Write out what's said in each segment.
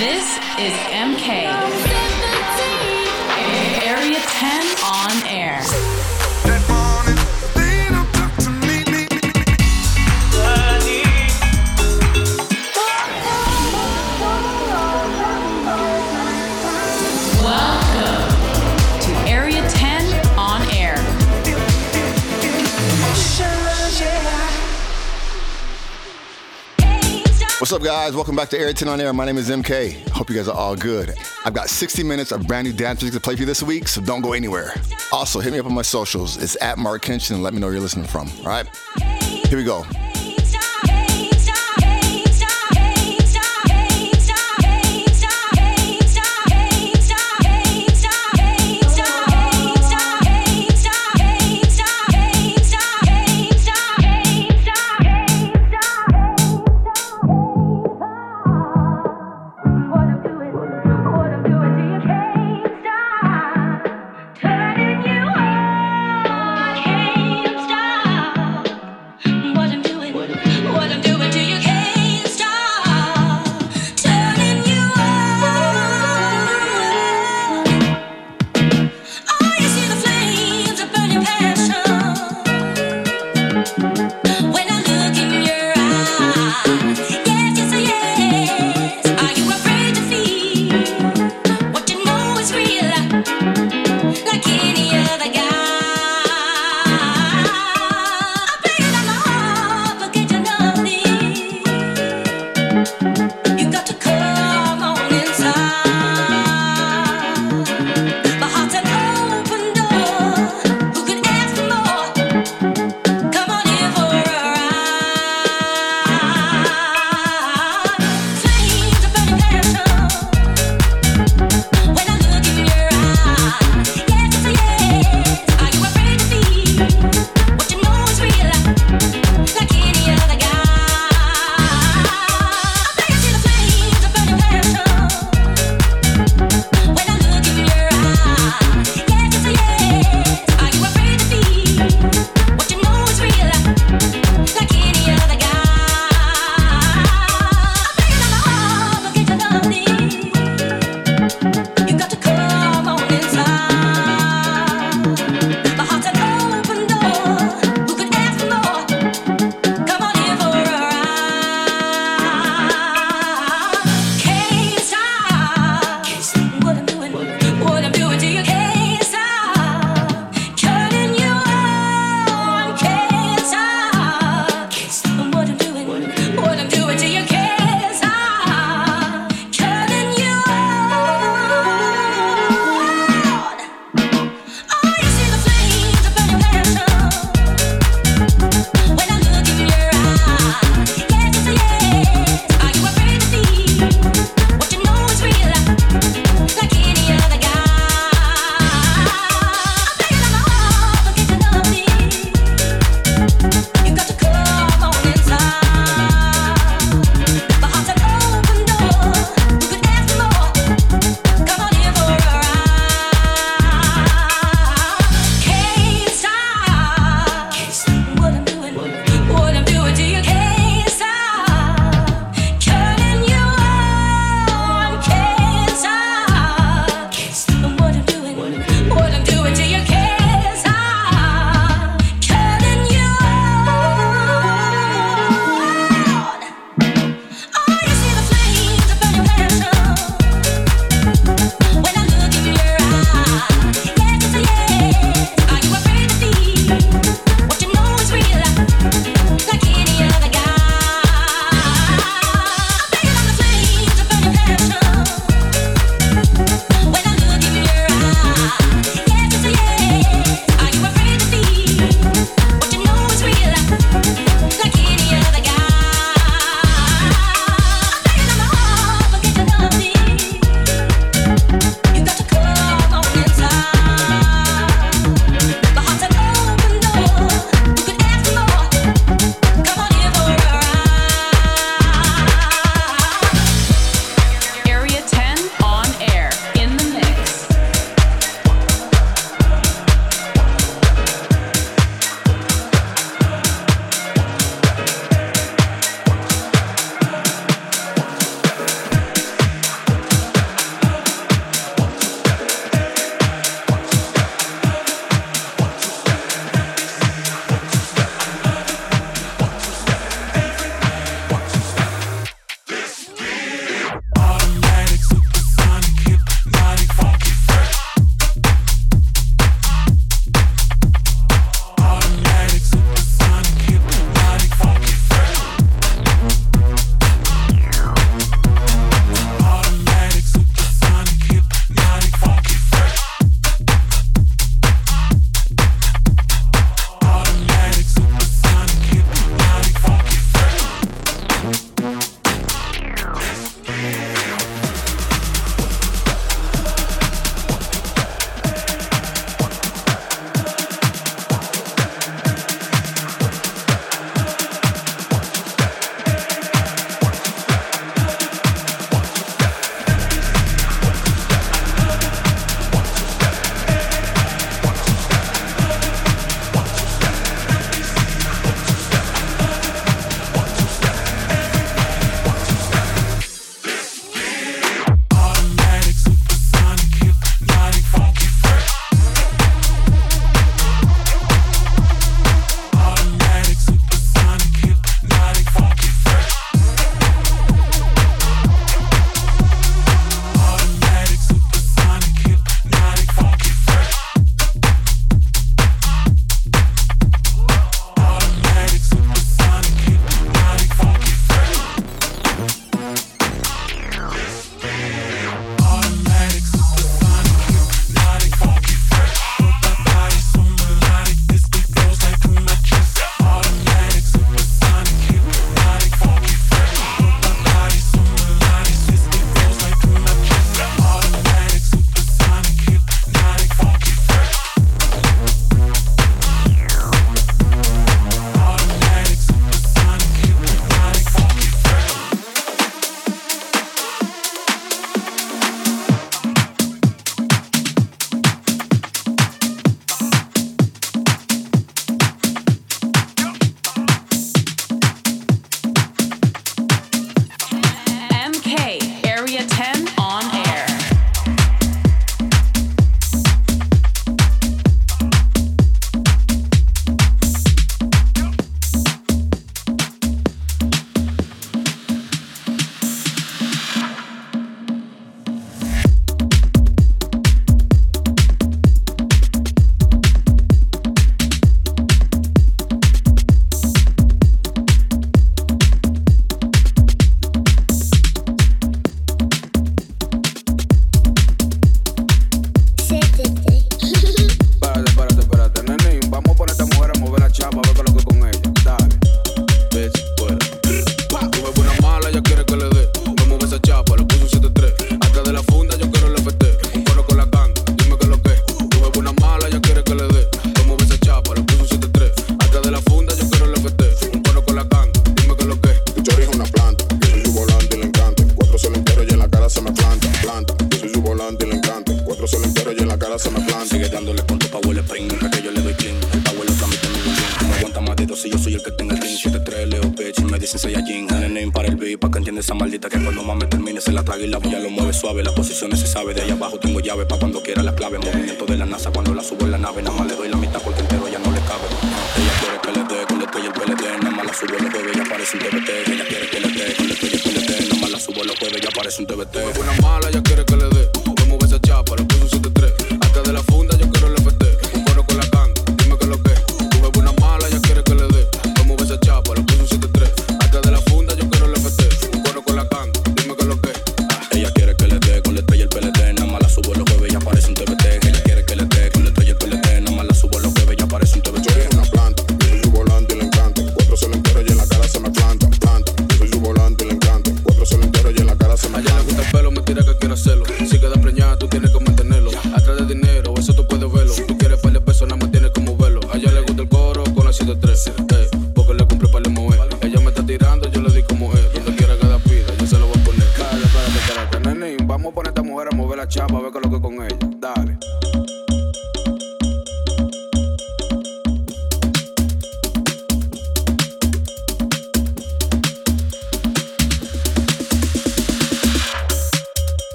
This is MK. What's up, guys? Welcome back to 10 on Air. My name is MK. Hope you guys are all good. I've got 60 minutes of brand new dance music to play for you this week, so don't go anywhere. Also, hit me up on my socials. It's at Marc Kinchen and let me know where you're listening from. All right? Here we go.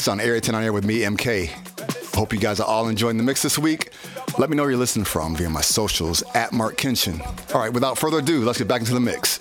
Mix on Area 10 on Air with me, MK. Hope you guys are all enjoying the mix this week. Let me know where you're listening from via my socials at Marc Kinchen. All right, without further ado, let's get back into the mix.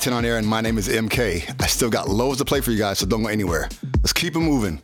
10 on air, and my name is MK. I still got loads to play for you guys, so don't go anywhere. Let's keep it moving.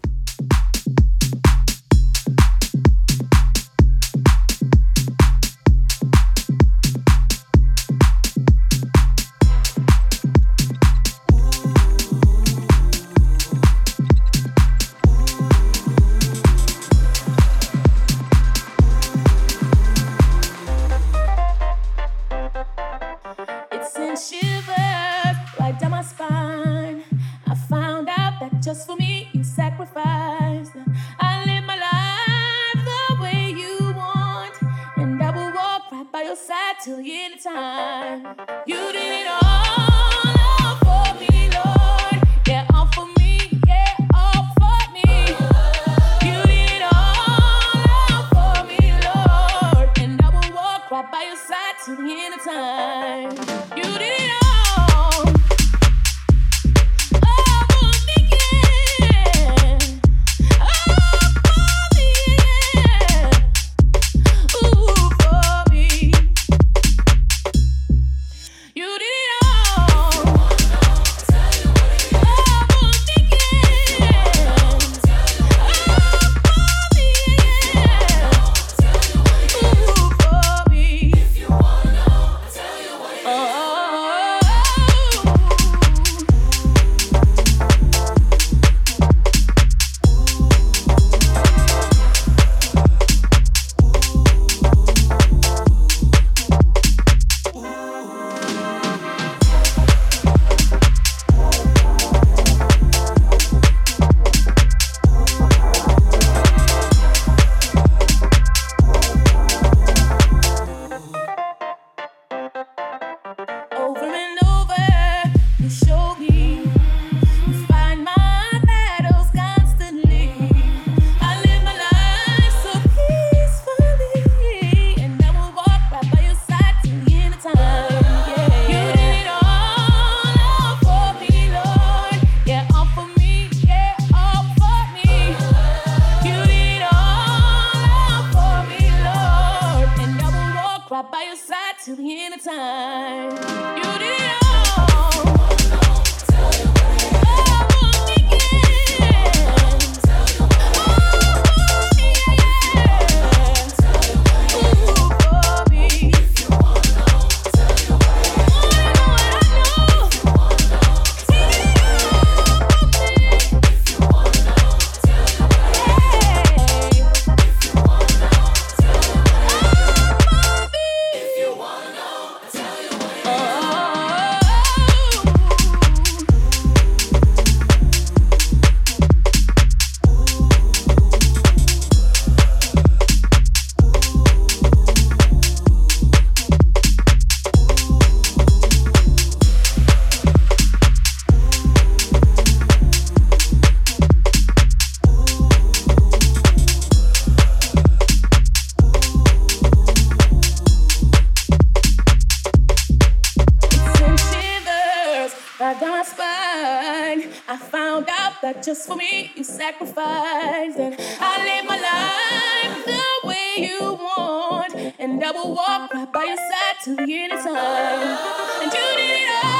just for me, you sacrifice, And I live my life the way you want. And I will walk right by your side till the end of time. And you did it all.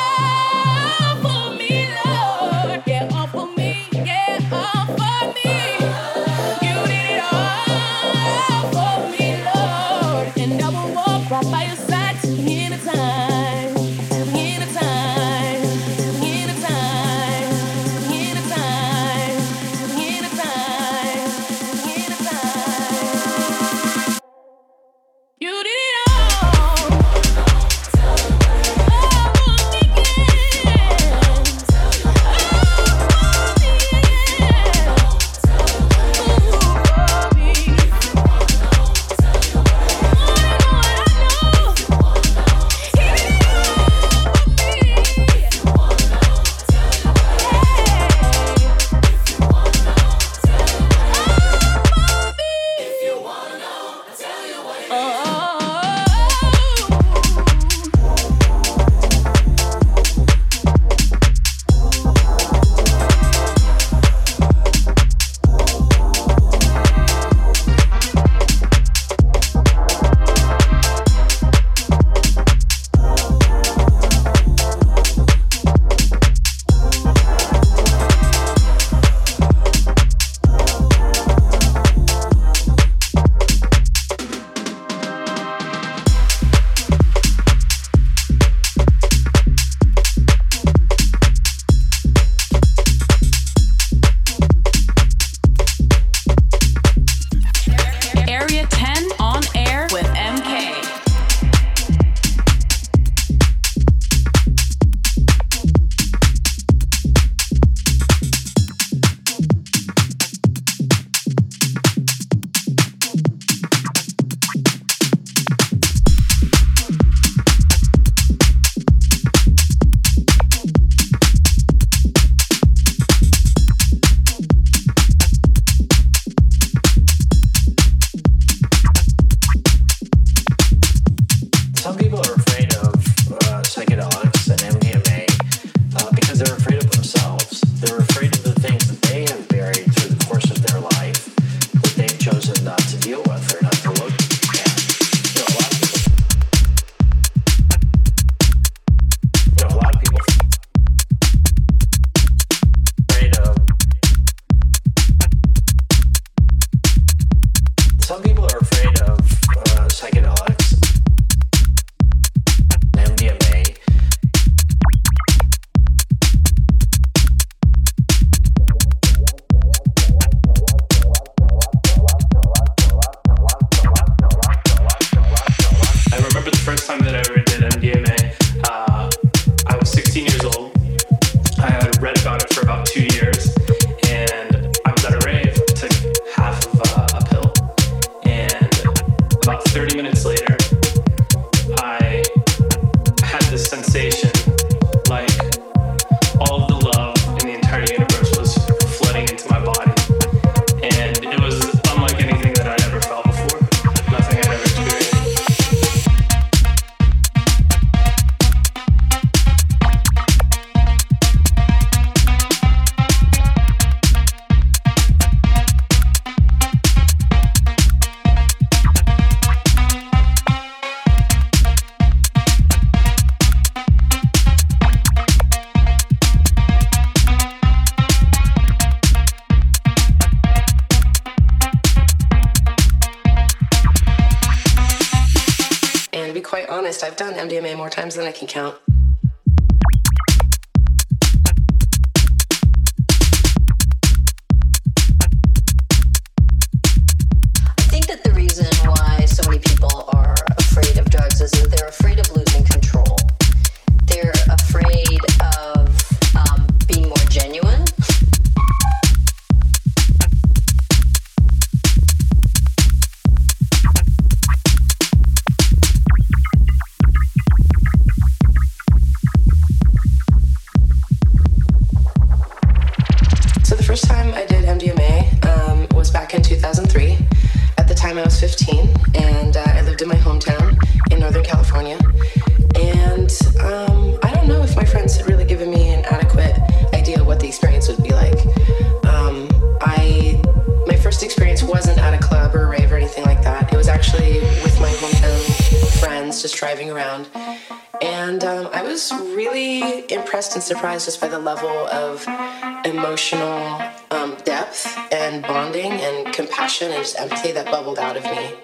I've done MDMA more times than I can count. and I just empty that bubbled out of me.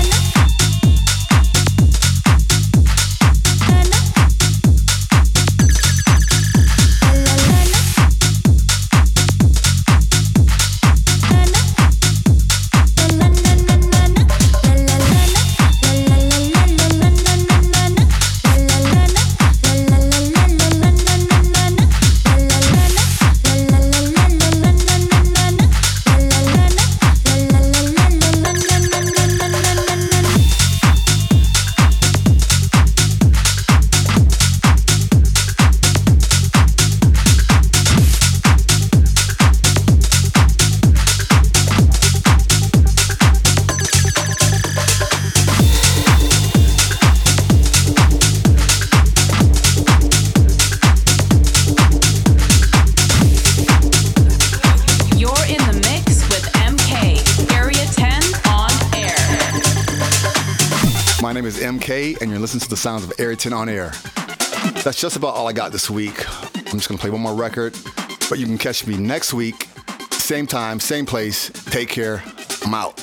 Sounds of 10 on air. That's just about all I got this week. I'm just gonna play one more record, but you can catch me next week, same time, same place. Take care. I'm out.